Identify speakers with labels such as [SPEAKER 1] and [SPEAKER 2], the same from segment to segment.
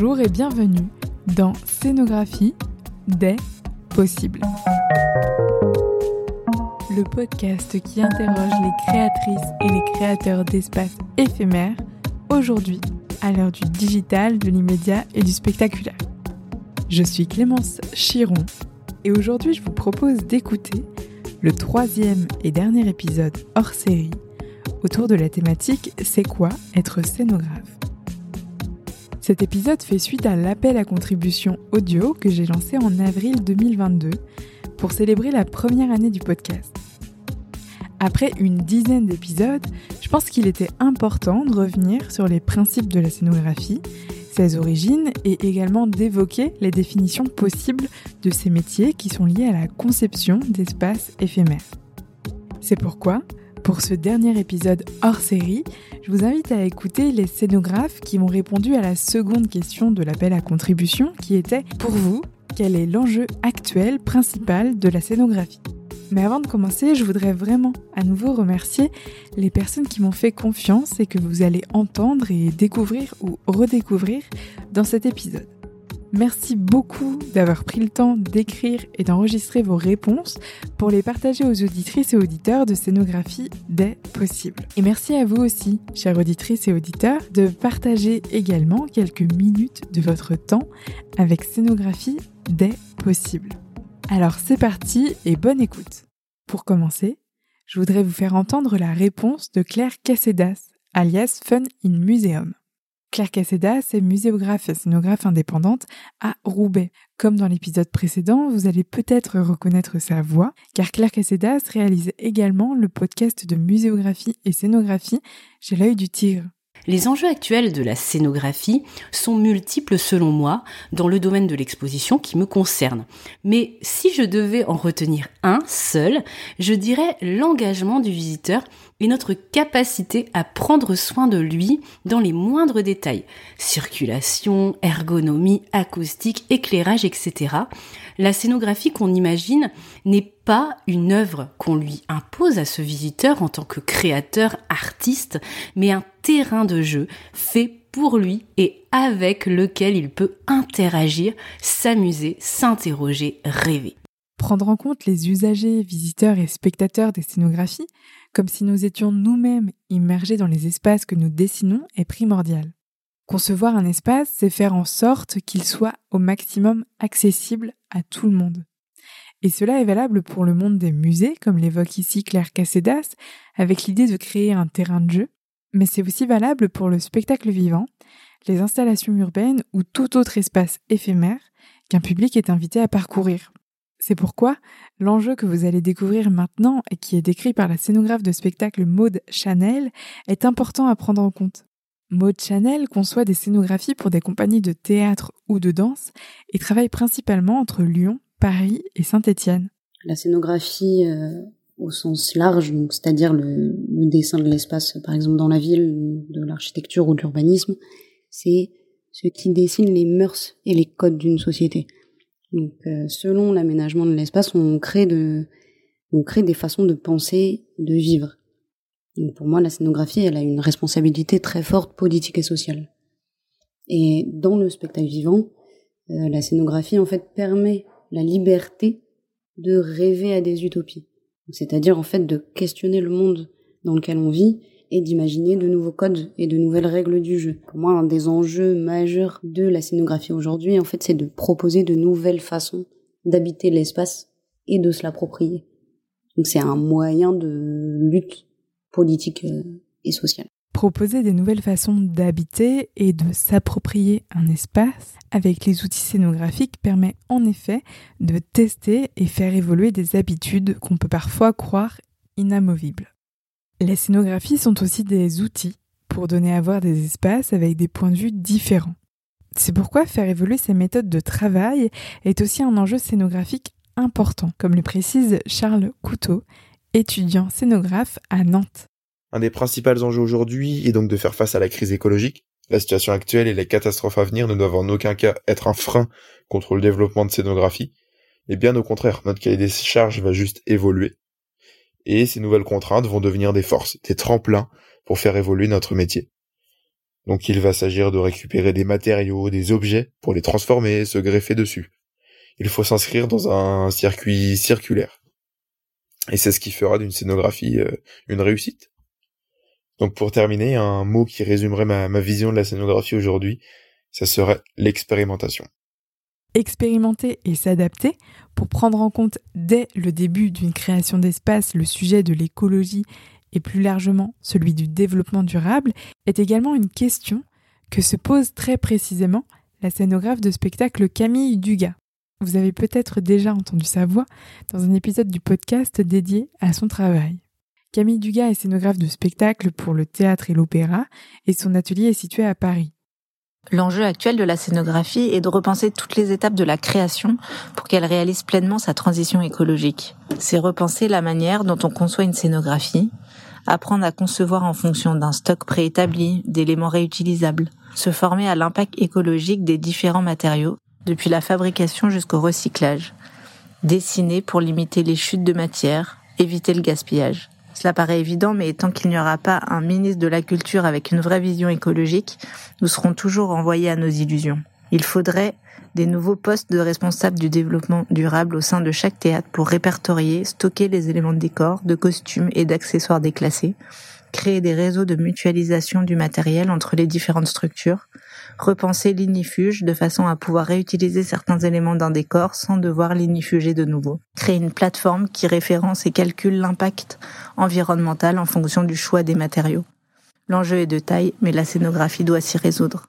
[SPEAKER 1] Bonjour et bienvenue dans Scénographie des possibles. Le podcast qui interroge les créatrices et les créateurs d'espaces éphémères aujourd'hui à l'heure du digital, de l'immédiat et du spectaculaire. Je suis Clémence Chiron et aujourd'hui je vous propose d'écouter le troisième et dernier épisode hors série autour de la thématique C'est quoi être scénographe? Cet épisode fait suite à l'appel à contribution audio que j'ai lancé en avril 2022 pour célébrer la première année du podcast. Après une dizaine d'épisodes, je pense qu'il était important de revenir sur les principes de la scénographie, ses origines et également d'évoquer les définitions possibles de ces métiers qui sont liés à la conception d'espaces éphémères. C'est pourquoi pour ce dernier épisode hors série, je vous invite à écouter les scénographes qui m'ont répondu à la seconde question de l'appel à contribution qui était Pour vous, quel est l'enjeu actuel principal de la scénographie? Mais avant de commencer, je voudrais vraiment à nouveau remercier les personnes qui m'ont fait confiance et que vous allez entendre et découvrir ou redécouvrir dans cet épisode. Merci beaucoup d'avoir pris le temps d'écrire et d'enregistrer vos réponses pour les partager aux auditrices et auditeurs de scénographie des possibles. Et merci à vous aussi, chères auditrices et auditeurs, de partager également quelques minutes de votre temps avec scénographie des possibles. Alors c'est parti et bonne écoute. Pour commencer, je voudrais vous faire entendre la réponse de Claire Cassedas, alias Fun in Museum. Claire Cassedas est muséographe et scénographe indépendante à Roubaix. Comme dans l'épisode précédent, vous allez peut-être reconnaître sa voix, car Claire Cassedas réalise également le podcast de muséographie et scénographie chez l'œil du tigre.
[SPEAKER 2] Les enjeux actuels de la scénographie sont multiples selon moi dans le domaine de l'exposition qui me concerne. Mais si je devais en retenir un seul, je dirais l'engagement du visiteur et notre capacité à prendre soin de lui dans les moindres détails. Circulation, ergonomie, acoustique, éclairage, etc. La scénographie qu'on imagine n'est pas une œuvre qu'on lui impose à ce visiteur en tant que créateur, artiste, mais un terrain de jeu fait pour lui et avec lequel il peut interagir, s'amuser, s'interroger, rêver.
[SPEAKER 1] Prendre en compte les usagers, visiteurs et spectateurs des scénographies, comme si nous étions nous-mêmes immergés dans les espaces que nous dessinons, est primordial. Concevoir un espace, c'est faire en sorte qu'il soit au maximum accessible à tout le monde. Et cela est valable pour le monde des musées, comme l'évoque ici Claire Cassedas, avec l'idée de créer un terrain de jeu, mais c'est aussi valable pour le spectacle vivant, les installations urbaines ou tout autre espace éphémère qu'un public est invité à parcourir. C'est pourquoi l'enjeu que vous allez découvrir maintenant et qui est décrit par la scénographe de spectacle Maude Chanel est important à prendre en compte. Maude Chanel conçoit des scénographies pour des compagnies de théâtre ou de danse et travaille principalement entre Lyon, Paris et Saint-Étienne.
[SPEAKER 3] La scénographie euh, au sens large, c'est-à-dire le, dessin de l'espace, par exemple dans la ville, de l'architecture ou de l'urbanisme, c'est ce qui dessine les mœurs et les codes d'une société. Donc, euh, selon l'aménagement de l'espace, on crée de, on crée des façons de penser, de vivre. Donc, pour moi, la scénographie, elle a une responsabilité très forte politique et sociale. Et dans le spectacle vivant, euh, la scénographie, en fait, permet la liberté de rêver à des utopies. C'est-à-dire, en fait, de questionner le monde dans lequel on vit et d'imaginer de nouveaux codes et de nouvelles règles du jeu. Pour moi, un des enjeux majeurs de la scénographie aujourd'hui, en fait, c'est de proposer de nouvelles façons d'habiter l'espace et de se l'approprier. Donc c'est un moyen de lutte politique euh, et sociale.
[SPEAKER 1] Proposer des nouvelles façons d'habiter et de s'approprier un espace avec les outils scénographiques permet en effet de tester et faire évoluer des habitudes qu'on peut parfois croire inamovibles. Les scénographies sont aussi des outils pour donner à voir des espaces avec des points de vue différents. C'est pourquoi faire évoluer ces méthodes de travail est aussi un enjeu scénographique important, comme le précise Charles Couteau, étudiant scénographe à Nantes.
[SPEAKER 4] Un des principaux enjeux aujourd'hui est donc de faire face à la crise écologique. La situation actuelle et les catastrophes à venir ne doivent en aucun cas être un frein contre le développement de scénographie, et bien au contraire, notre cahier des charges va juste évoluer et ces nouvelles contraintes vont devenir des forces, des tremplins pour faire évoluer notre métier. Donc il va s'agir de récupérer des matériaux, des objets pour les transformer, se greffer dessus. Il faut s'inscrire dans un circuit circulaire. Et c'est ce qui fera d'une scénographie euh, une réussite. Donc pour terminer, un mot qui résumerait ma, ma vision de la scénographie aujourd'hui, ça serait l'expérimentation.
[SPEAKER 1] Expérimenter et s'adapter pour prendre en compte dès le début d'une création d'espace le sujet de l'écologie et plus largement celui du développement durable est également une question que se pose très précisément la scénographe de spectacle Camille Dugas. Vous avez peut-être déjà entendu sa voix dans un épisode du podcast dédié à son travail. Camille Dugas est scénographe de spectacle pour le théâtre et l'opéra et son atelier est situé à Paris.
[SPEAKER 5] L'enjeu actuel de la scénographie est de repenser toutes les étapes de la création pour qu'elle réalise pleinement sa transition écologique. C'est repenser la manière dont on conçoit une scénographie, apprendre à concevoir en fonction d'un stock préétabli, d'éléments réutilisables, se former à l'impact écologique des différents matériaux, depuis la fabrication jusqu'au recyclage, dessiner pour limiter les chutes de matière, éviter le gaspillage. Cela paraît évident, mais tant qu'il n'y aura pas un ministre de la Culture avec une vraie vision écologique, nous serons toujours envoyés à nos illusions. Il faudrait des nouveaux postes de responsables du développement durable au sein de chaque théâtre pour répertorier, stocker les éléments de décor, de costumes et d'accessoires déclassés, créer des réseaux de mutualisation du matériel entre les différentes structures, repenser l'ignifuge de façon à pouvoir réutiliser certains éléments d'un décor sans devoir l'ignifuger de nouveau, créer une plateforme qui référence et calcule l'impact environnemental en fonction du choix des matériaux. L'enjeu est de taille, mais la scénographie doit s'y résoudre.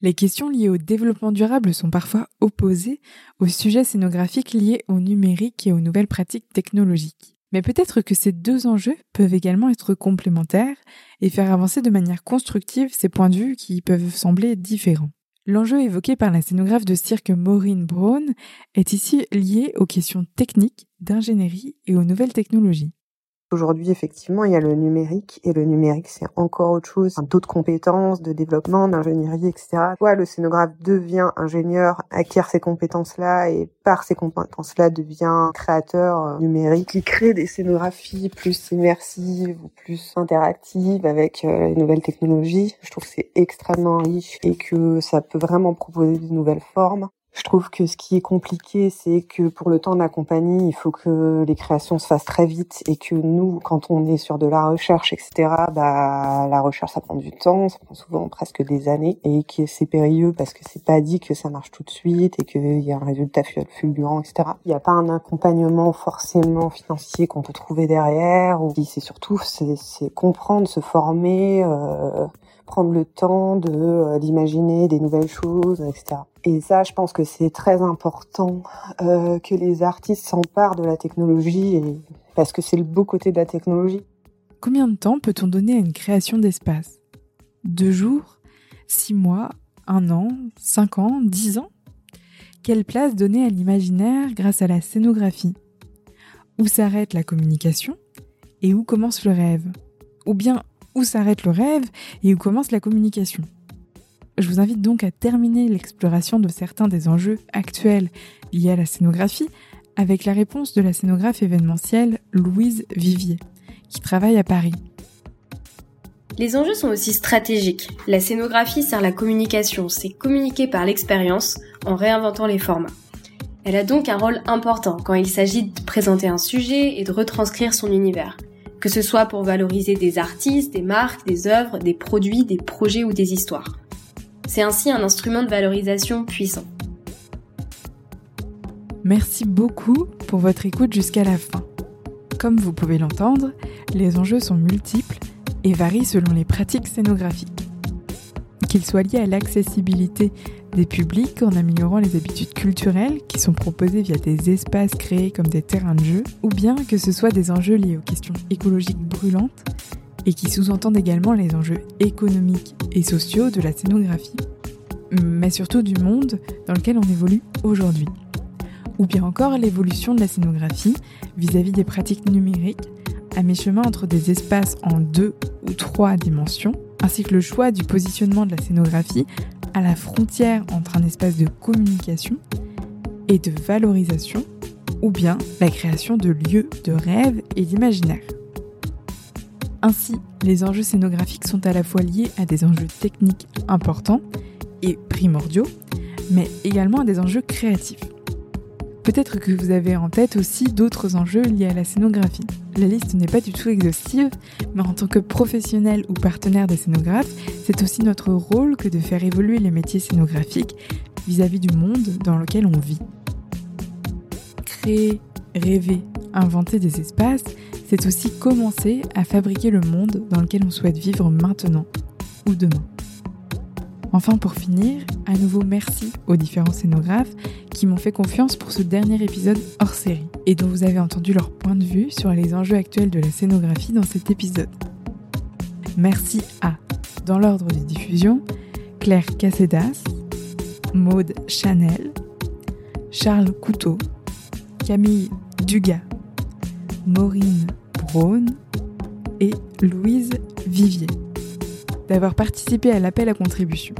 [SPEAKER 1] Les questions liées au développement durable sont parfois opposées aux sujets scénographiques liés au numérique et aux nouvelles pratiques technologiques. Mais peut-être que ces deux enjeux peuvent également être complémentaires et faire avancer de manière constructive ces points de vue qui peuvent sembler différents. L'enjeu évoqué par la scénographe de cirque Maureen Brown est ici lié aux questions techniques, d'ingénierie et aux nouvelles technologies.
[SPEAKER 6] Aujourd'hui, effectivement, il y a le numérique et le numérique, c'est encore autre chose, d'autres compétences de développement, d'ingénierie, etc. Soit le scénographe devient ingénieur, acquiert ces compétences-là et par ces compétences-là devient créateur euh, numérique qui crée des scénographies plus immersives ou plus interactives avec euh, les nouvelles technologies? Je trouve que c'est extrêmement riche et que ça peut vraiment proposer de nouvelles formes. Je trouve que ce qui est compliqué, c'est que pour le temps de la compagnie, il faut que les créations se fassent très vite et que nous, quand on est sur de la recherche, etc., bah, la recherche, ça prend du temps, ça prend souvent presque des années et que c'est périlleux parce que c'est pas dit que ça marche tout de suite et qu'il y a un résultat fulgurant, etc. Il n'y a pas un accompagnement forcément financier qu'on peut trouver derrière ou c'est surtout, c'est comprendre, se former, euh, prendre le temps de euh, d'imaginer des nouvelles choses, etc. Et ça, je pense que c'est très important euh, que les artistes s'emparent de la technologie, parce que c'est le beau côté de la technologie.
[SPEAKER 1] Combien de temps peut-on donner à une création d'espace? Deux jours? Six mois? Un an? Cinq ans? Dix ans? Quelle place donner à l'imaginaire grâce à la scénographie? Où s'arrête la communication et où commence le rêve? Ou bien où s'arrête le rêve et où commence la communication? Je vous invite donc à terminer l'exploration de certains des enjeux actuels liés à la scénographie avec la réponse de la scénographe événementielle Louise Vivier, qui travaille à Paris.
[SPEAKER 7] Les enjeux sont aussi stratégiques. La scénographie sert la communication, c'est communiquer par l'expérience en réinventant les formats. Elle a donc un rôle important quand il s'agit de présenter un sujet et de retranscrire son univers, que ce soit pour valoriser des artistes, des marques, des œuvres, des produits, des projets ou des histoires. C'est ainsi un instrument de valorisation puissant.
[SPEAKER 1] Merci beaucoup pour votre écoute jusqu'à la fin. Comme vous pouvez l'entendre, les enjeux sont multiples et varient selon les pratiques scénographiques. Qu'ils soient liés à l'accessibilité des publics en améliorant les habitudes culturelles qui sont proposées via des espaces créés comme des terrains de jeu, ou bien que ce soit des enjeux liés aux questions écologiques brûlantes et qui sous-entendent également les enjeux économiques et sociaux de la scénographie, mais surtout du monde dans lequel on évolue aujourd'hui. Ou bien encore l'évolution de la scénographie vis-à-vis des pratiques numériques, à mi-chemin entre des espaces en deux ou trois dimensions, ainsi que le choix du positionnement de la scénographie à la frontière entre un espace de communication et de valorisation, ou bien la création de lieux de rêve et d'imaginaire. Ainsi, les enjeux scénographiques sont à la fois liés à des enjeux techniques importants et primordiaux, mais également à des enjeux créatifs. Peut-être que vous avez en tête aussi d'autres enjeux liés à la scénographie. La liste n'est pas du tout exhaustive, mais en tant que professionnel ou partenaire des scénographes, c'est aussi notre rôle que de faire évoluer les métiers scénographiques vis-à-vis du monde dans lequel on vit. Créer, rêver, inventer des espaces, c'est aussi commencer à fabriquer le monde dans lequel on souhaite vivre maintenant ou demain. Enfin, pour finir, à nouveau merci aux différents scénographes qui m'ont fait confiance pour ce dernier épisode hors série et dont vous avez entendu leur point de vue sur les enjeux actuels de la scénographie dans cet épisode. Merci à, dans l'ordre de diffusion, Claire Cassedas, Maude Chanel, Charles Couteau, Camille Dugas, Maureen Et Louise Vivier d'avoir participé à l'appel à contribution.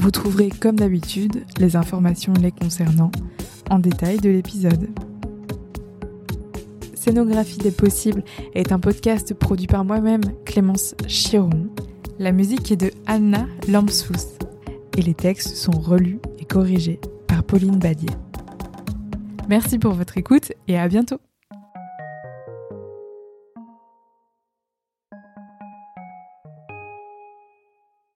[SPEAKER 1] Vous trouverez comme d'habitude les informations les concernant en détail de l'épisode. Scénographie des possibles est un podcast produit par moi-même, Clémence Chiron. La musique est de Anna Lamsous et les textes sont relus et corrigés par Pauline Badier. Merci pour votre écoute et à bientôt